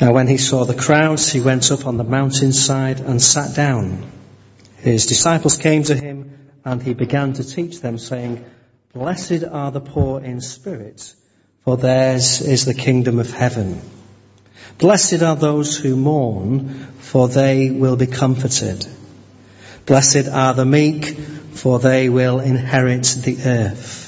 Now, when he saw the crowds, he went up on the mountainside and sat down. His disciples came to him, and he began to teach them, saying, Blessed are the poor in spirit, for theirs is the kingdom of heaven. Blessed are those who mourn, for they will be comforted. Blessed are the meek, for they will inherit the earth.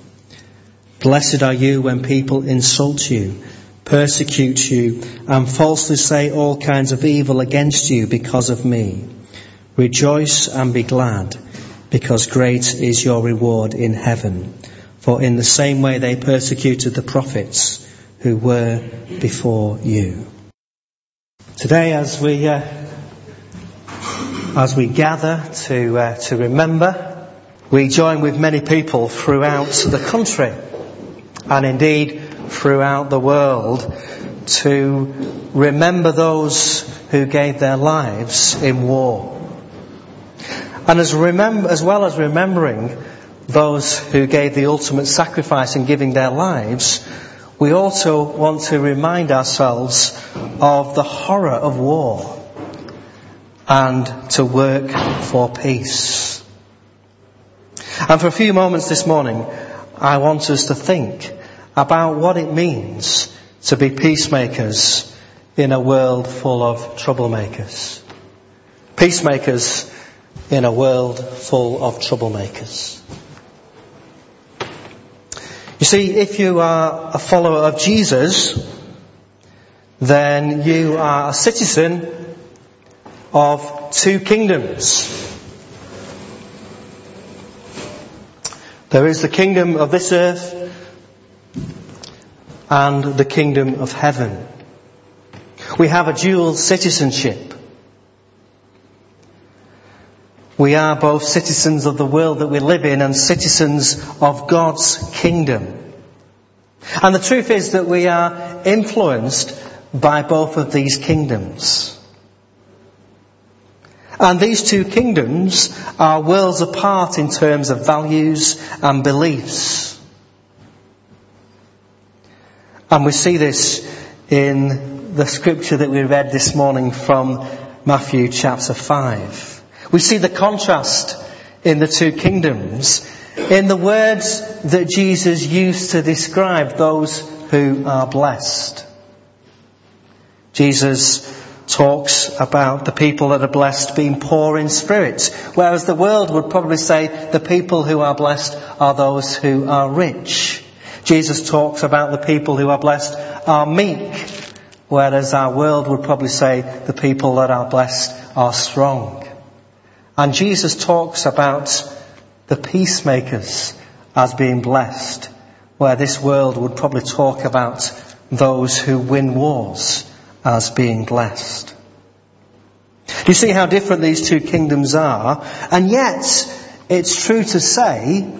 Blessed are you when people insult you persecute you, and falsely say all kinds of evil against you because of me. Rejoice and be glad, because great is your reward in heaven. For in the same way they persecuted the prophets who were before you. Today, as we uh, as we gather to uh, to remember, we join with many people throughout the country, and indeed throughout the world to remember those who gave their lives in war. And as, remember, as well as remembering those who gave the ultimate sacrifice in giving their lives, we also want to remind ourselves of the horror of war and to work for peace. And for a few moments this morning, I want us to think about what it means to be peacemakers in a world full of troublemakers. Peacemakers in a world full of troublemakers. You see, if you are a follower of Jesus, then you are a citizen of two kingdoms. There is the kingdom of this earth and the kingdom of heaven. We have a dual citizenship. We are both citizens of the world that we live in and citizens of God's kingdom. And the truth is that we are influenced by both of these kingdoms. And these two kingdoms are worlds apart in terms of values and beliefs. And we see this in the scripture that we read this morning from Matthew chapter 5. We see the contrast in the two kingdoms in the words that Jesus used to describe those who are blessed. Jesus talks about the people that are blessed being poor in spirit, whereas the world would probably say the people who are blessed are those who are rich. Jesus talks about the people who are blessed are meek, whereas our world would probably say the people that are blessed are strong. And Jesus talks about the peacemakers as being blessed, where this world would probably talk about those who win wars as being blessed. Do you see how different these two kingdoms are? And yet, it's true to say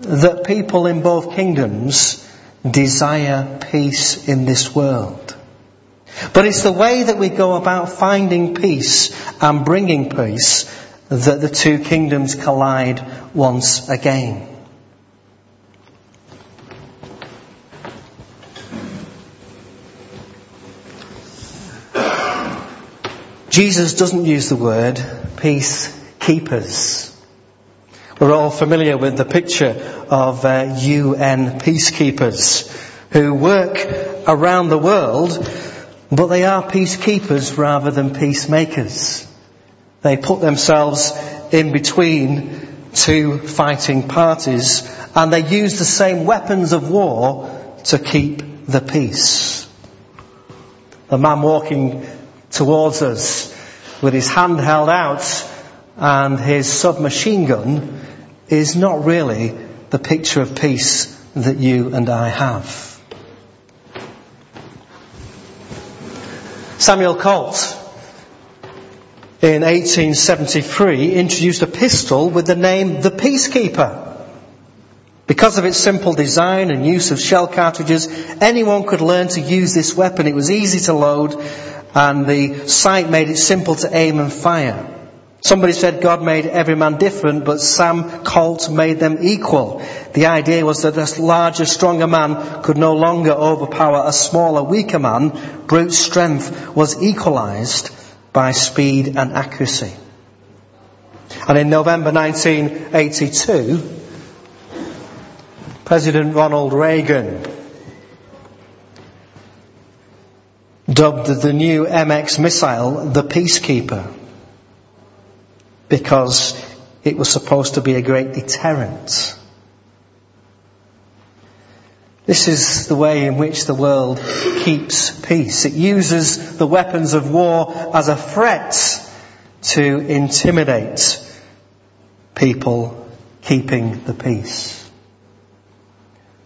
that people in both kingdoms desire peace in this world. But it's the way that we go about finding peace and bringing peace that the two kingdoms collide once again. Jesus doesn't use the word peacekeepers. We're all familiar with the picture of uh, UN peacekeepers who work around the world, but they are peacekeepers rather than peacemakers. They put themselves in between two fighting parties and they use the same weapons of war to keep the peace. The man walking towards us with his hand held out and his submachine gun is not really the picture of peace that you and I have. Samuel Colt in 1873 introduced a pistol with the name the Peacekeeper. Because of its simple design and use of shell cartridges, anyone could learn to use this weapon. It was easy to load and the sight made it simple to aim and fire. Somebody said God made every man different, but Sam Colt made them equal. The idea was that a larger, stronger man could no longer overpower a smaller, weaker man. Brute strength was equalized by speed and accuracy. And in November 1982, President Ronald Reagan dubbed the new MX missile the Peacekeeper because it was supposed to be a great deterrent. This is the way in which the world keeps peace. It uses the weapons of war as a threat to intimidate people keeping the peace.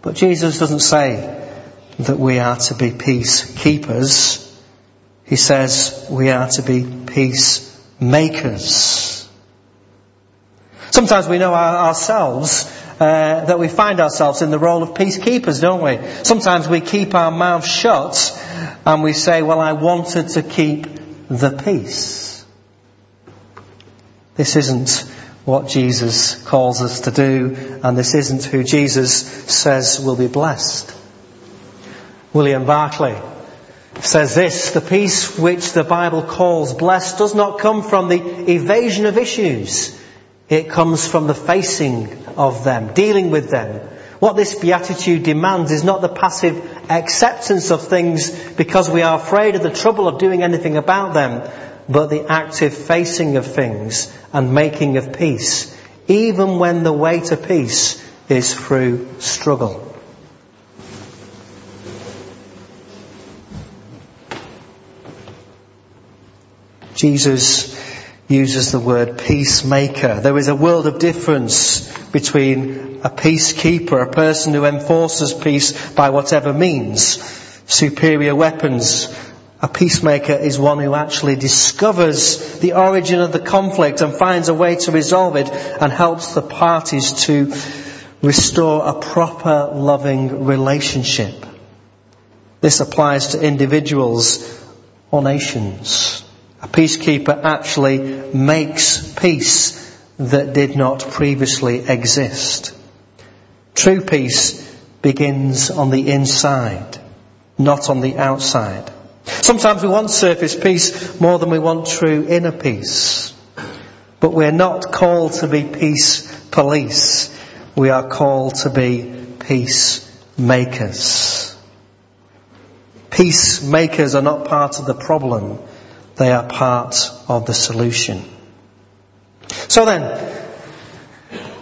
But Jesus doesn't say that we are to be peacekeepers. He says we are to be peacemakers. Sometimes we know ourselves uh, that we find ourselves in the role of peacekeepers, don't we? Sometimes we keep our mouths shut and we say, well, I wanted to keep the peace. This isn't what Jesus calls us to do, and this isn't who Jesus says will be blessed. William Barclay says this, the peace which the Bible calls blessed does not come from the evasion of issues. It comes from the facing of them, dealing with them. What this beatitude demands is not the passive acceptance of things because we are afraid of the trouble of doing anything about them, but the active facing of things and making of peace, even when the way to peace is through struggle. Jesus uses the word peacemaker. There is a world of difference between a peacekeeper, a person who enforces peace by whatever means, superior weapons. A peacemaker is one who actually discovers the origin of the conflict and finds a way to resolve it and helps the parties to restore a proper loving relationship. This applies to individuals or nations. A peacekeeper actually makes peace that did not previously exist. True peace begins on the inside, not on the outside. Sometimes we want surface peace more than we want true inner peace. But we're not called to be peace police. We are called to be peace makers. Peacemakers are not part of the problem. They are part of the solution. So then,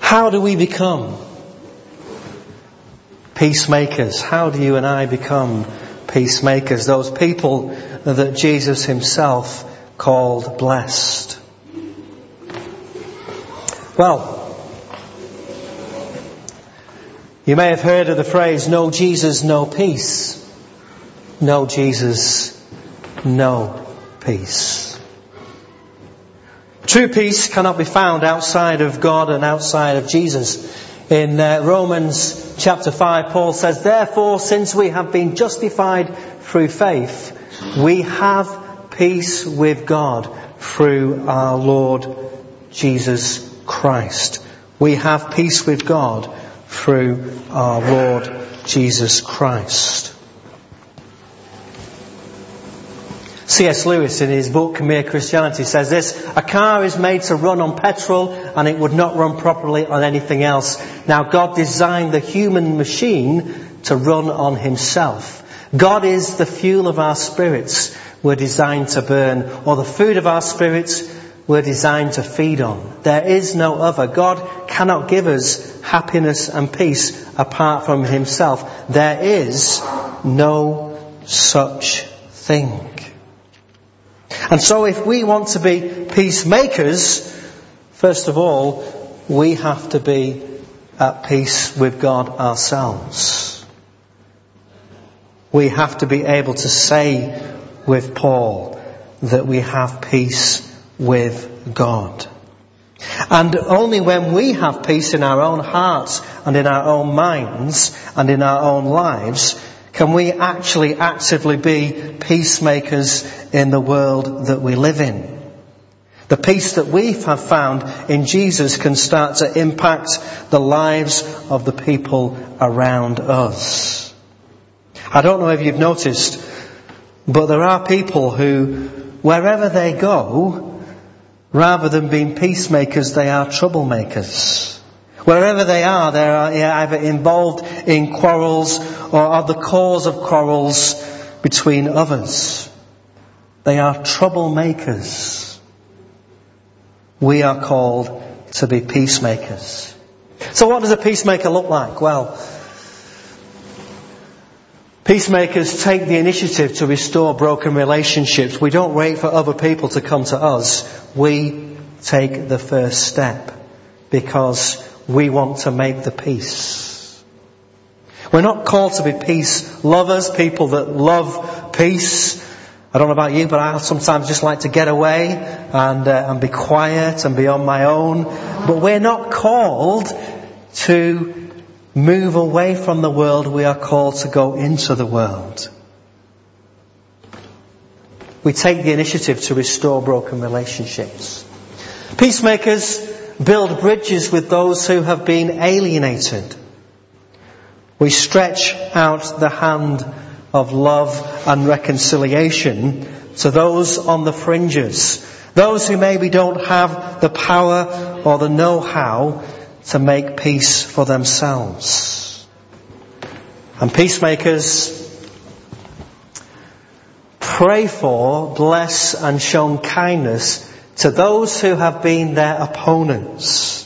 how do we become peacemakers? How do you and I become peacemakers? Those people that Jesus himself called blessed. Well, you may have heard of the phrase, no Jesus, no peace. No Jesus, no peace. True peace cannot be found outside of God and outside of Jesus. In uh, Romans chapter 5, Paul says, Therefore, since we have been justified through faith, we have peace with God through our Lord Jesus Christ. We have peace with God through our Lord Jesus Christ. C.S. Lewis in his book Mere Christianity says this, a car is made to run on petrol and it would not run properly on anything else. Now God designed the human machine to run on himself. God is the fuel of our spirits we're designed to burn or the food of our spirits we're designed to feed on. There is no other. God cannot give us happiness and peace apart from himself. There is no such thing. And so if we want to be peacemakers, first of all, we have to be at peace with God ourselves. We have to be able to say with Paul that we have peace with God. And only when we have peace in our own hearts and in our own minds and in our own lives can we actually actively be peacemakers in the world that we live in. The peace that we have found in Jesus can start to impact the lives of the people around us. I don't know if you've noticed, but there are people who, wherever they go, rather than being peacemakers, they are troublemakers. Wherever they are, they are either involved in quarrels or are the cause of quarrels between others. They are troublemakers we are called to be peacemakers. So what does a peacemaker look like? Well, peacemakers take the initiative to restore broken relationships. We don't wait for other people to come to us. We take the first step because we want to make the peace. We're not called to be peace lovers, people that love peace. I don't know about you, but I sometimes just like to get away and, uh, and be quiet and be on my own. But we're not called to move away from the world. We are called to go into the world. We take the initiative to restore broken relationships. Peacemakers build bridges with those who have been alienated. We stretch out the hand of love and reconciliation to those on the fringes, those who maybe don't have the power or the know-how to make peace for themselves. And peacemakers pray for, bless and show kindness to those who have been their opponents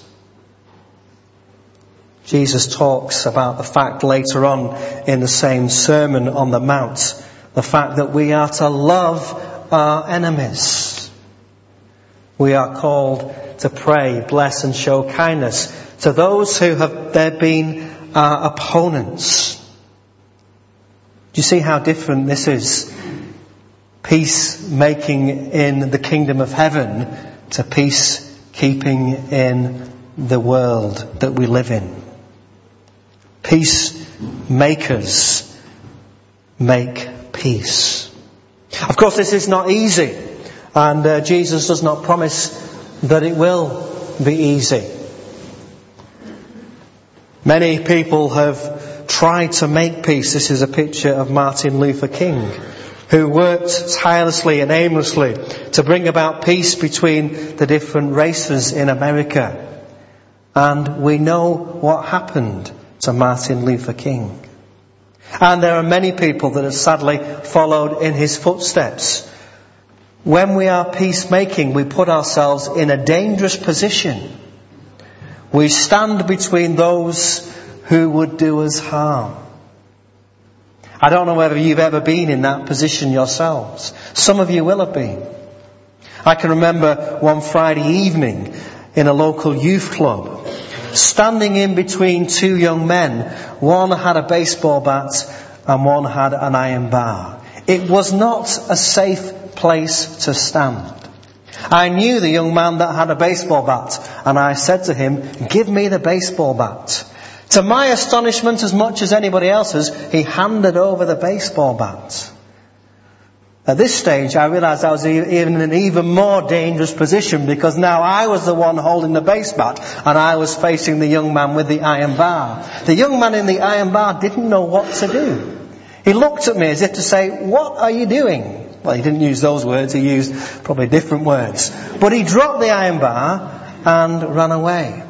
Jesus talks about the fact later on in the same Sermon on the Mount, the fact that we are to love our enemies. We are called to pray, bless and show kindness to those who have there been our opponents. Do you see how different this is? Peace making in the kingdom of heaven to peace keeping in the world that we live in. Peacemakers make peace. Of course, this is not easy, and uh, Jesus does not promise that it will be easy. Many people have tried to make peace. This is a picture of Martin Luther King, who worked tirelessly and aimlessly to bring about peace between the different races in America. And we know what happened to Martin Luther King. And there are many people that have sadly followed in his footsteps. When we are peacemaking, we put ourselves in a dangerous position. We stand between those who would do us harm. I don't know whether you've ever been in that position yourselves. Some of you will have been. I can remember one Friday evening in a local youth club standing in between two young men. One had a baseball bat and one had an iron bar. It was not a safe place to stand. I knew the young man that had a baseball bat and I said to him, give me the baseball bat. To my astonishment as much as anybody else's, he handed over the baseball bat. At this stage, I realized I was in an even more dangerous position because now I was the one holding the base bat and I was facing the young man with the iron bar. The young man in the iron bar didn't know what to do. He looked at me as if to say, what are you doing? Well, he didn't use those words, he used probably different words. But he dropped the iron bar and ran away.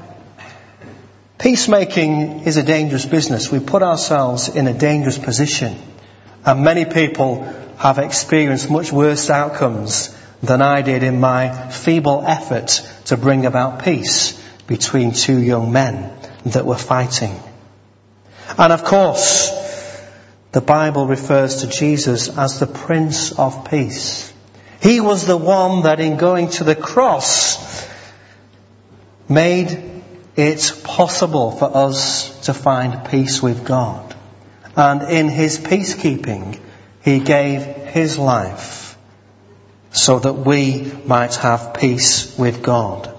Peacemaking is a dangerous business. We put ourselves in a dangerous position. And many people have experienced much worse outcomes than I did in my feeble effort to bring about peace between two young men that were fighting. And of course, the Bible refers to Jesus as the Prince of Peace. He was the one that in going to the cross made it possible for us to find peace with God. And in his peacekeeping, he gave his life. so that we might have peace with God.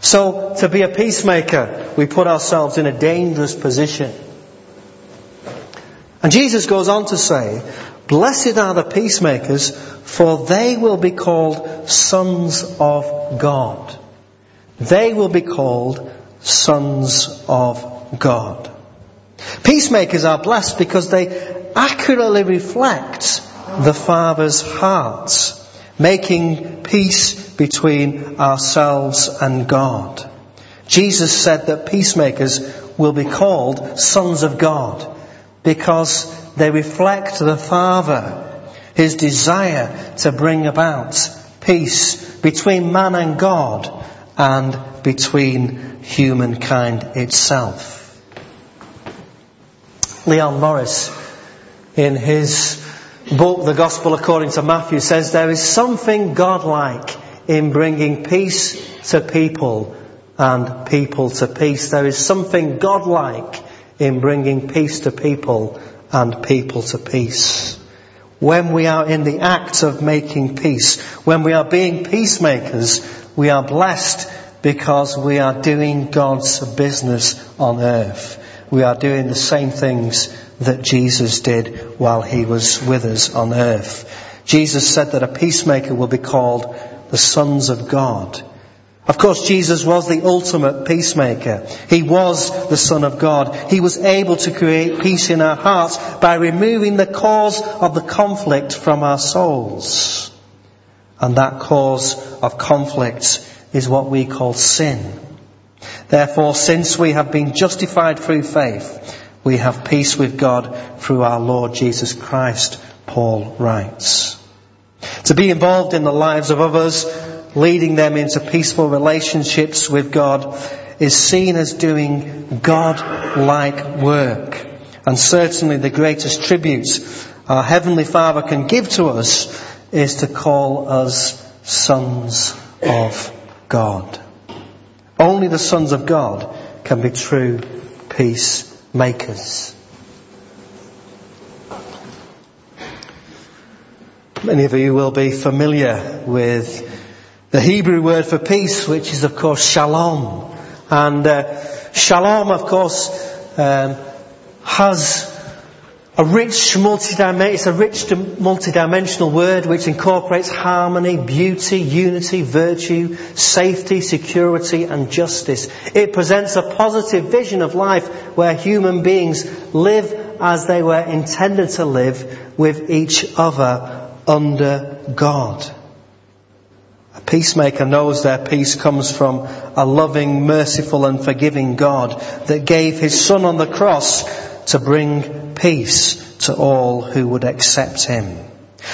So, to be a peacemaker, we put ourselves in a dangerous position. And Jesus goes on to say, Blessed are the peacemakers, for they will be called sons of God. They will be called sons of God. Peacemakers are blessed because they accurately reflect the Father's heart, making peace between ourselves and God. Jesus said that peacemakers will be called sons of God because they reflect the Father, His desire to bring about peace between man and God and between humankind itself. Leon Morris, in his book, The Gospel According to Matthew, says there is something godlike in bringing peace to people and people to peace. There is something godlike in bringing peace to people and people to peace. When we are in the act of making peace, when we are being peacemakers, we are blessed because we are doing God's business on earth. We are doing the same things that Jesus did while he was with us on earth. Jesus said that a peacemaker will be called the sons of God. Of course, Jesus was the ultimate peacemaker. He was the Son of God. He was able to create peace in our hearts by removing the cause of the conflict from our souls. And that cause of conflict is what we call sin. Therefore, since we have been justified through faith, we have peace with God through our Lord Jesus Christ, Paul writes. To be involved in the lives of others, leading them into peaceful relationships with God, is seen as doing God-like work. And certainly the greatest tribute our Heavenly Father can give to us is to call us sons of God. Only the sons of God can be true peacemakers. Many of you will be familiar with the Hebrew word for peace, which is of course shalom. And uh, shalom, of course, um, has a rich multi-dimensional, it's a rich multi-dimensional word which incorporates harmony, beauty, unity, virtue, safety, security and justice. It presents a positive vision of life where human beings live as they were intended to live with each other under God. A peacemaker knows their peace comes from a loving, merciful and forgiving God that gave His Son on the cross to bring peace to all who would accept him.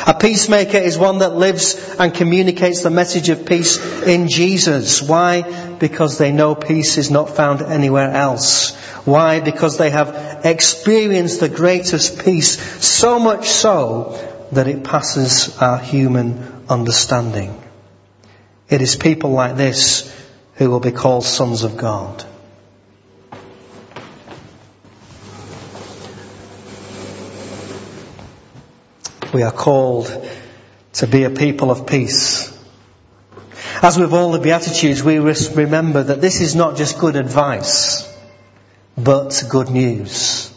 A peacemaker is one that lives and communicates the message of peace in Jesus. Why? Because they know peace is not found anywhere else. Why? Because they have experienced the greatest peace, so much so that it passes our human understanding. It is people like this who will be called sons of God. We are called to be a people of peace. As with all the Beatitudes, we remember that this is not just good advice, but good news.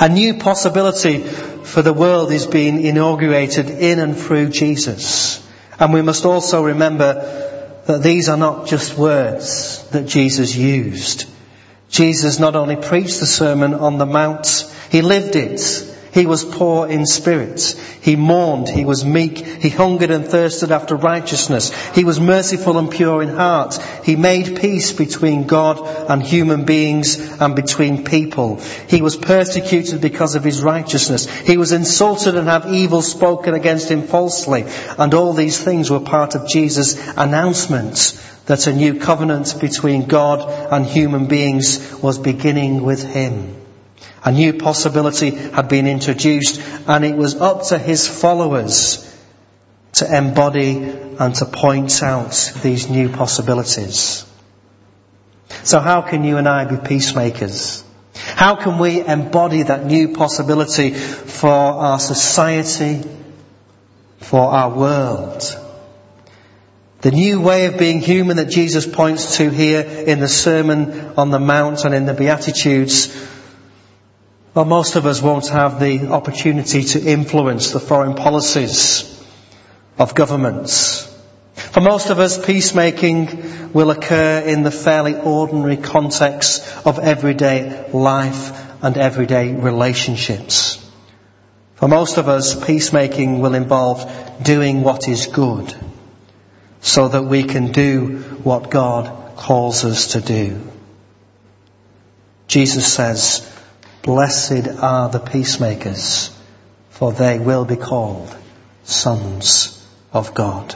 A new possibility for the world is being inaugurated in and through Jesus. And we must also remember that these are not just words that Jesus used. Jesus not only preached the Sermon on the Mount, he lived it. He was poor in spirit. He mourned. He was meek. He hungered and thirsted after righteousness. He was merciful and pure in heart. He made peace between God and human beings and between people. He was persecuted because of his righteousness. He was insulted and had evil spoken against him falsely. And all these things were part of Jesus' announcement that a new covenant between God and human beings was beginning with him. A new possibility had been introduced and it was up to his followers to embody and to point out these new possibilities. So how can you and I be peacemakers? How can we embody that new possibility for our society, for our world? The new way of being human that Jesus points to here in the Sermon on the Mount and in the Beatitudes, well, most of us won't have the opportunity to influence the foreign policies of governments. For most of us, peacemaking will occur in the fairly ordinary context of everyday life and everyday relationships. For most of us, peacemaking will involve doing what is good so that we can do what God calls us to do. Jesus says, blessed are the peacemakers, for they will be called sons of God.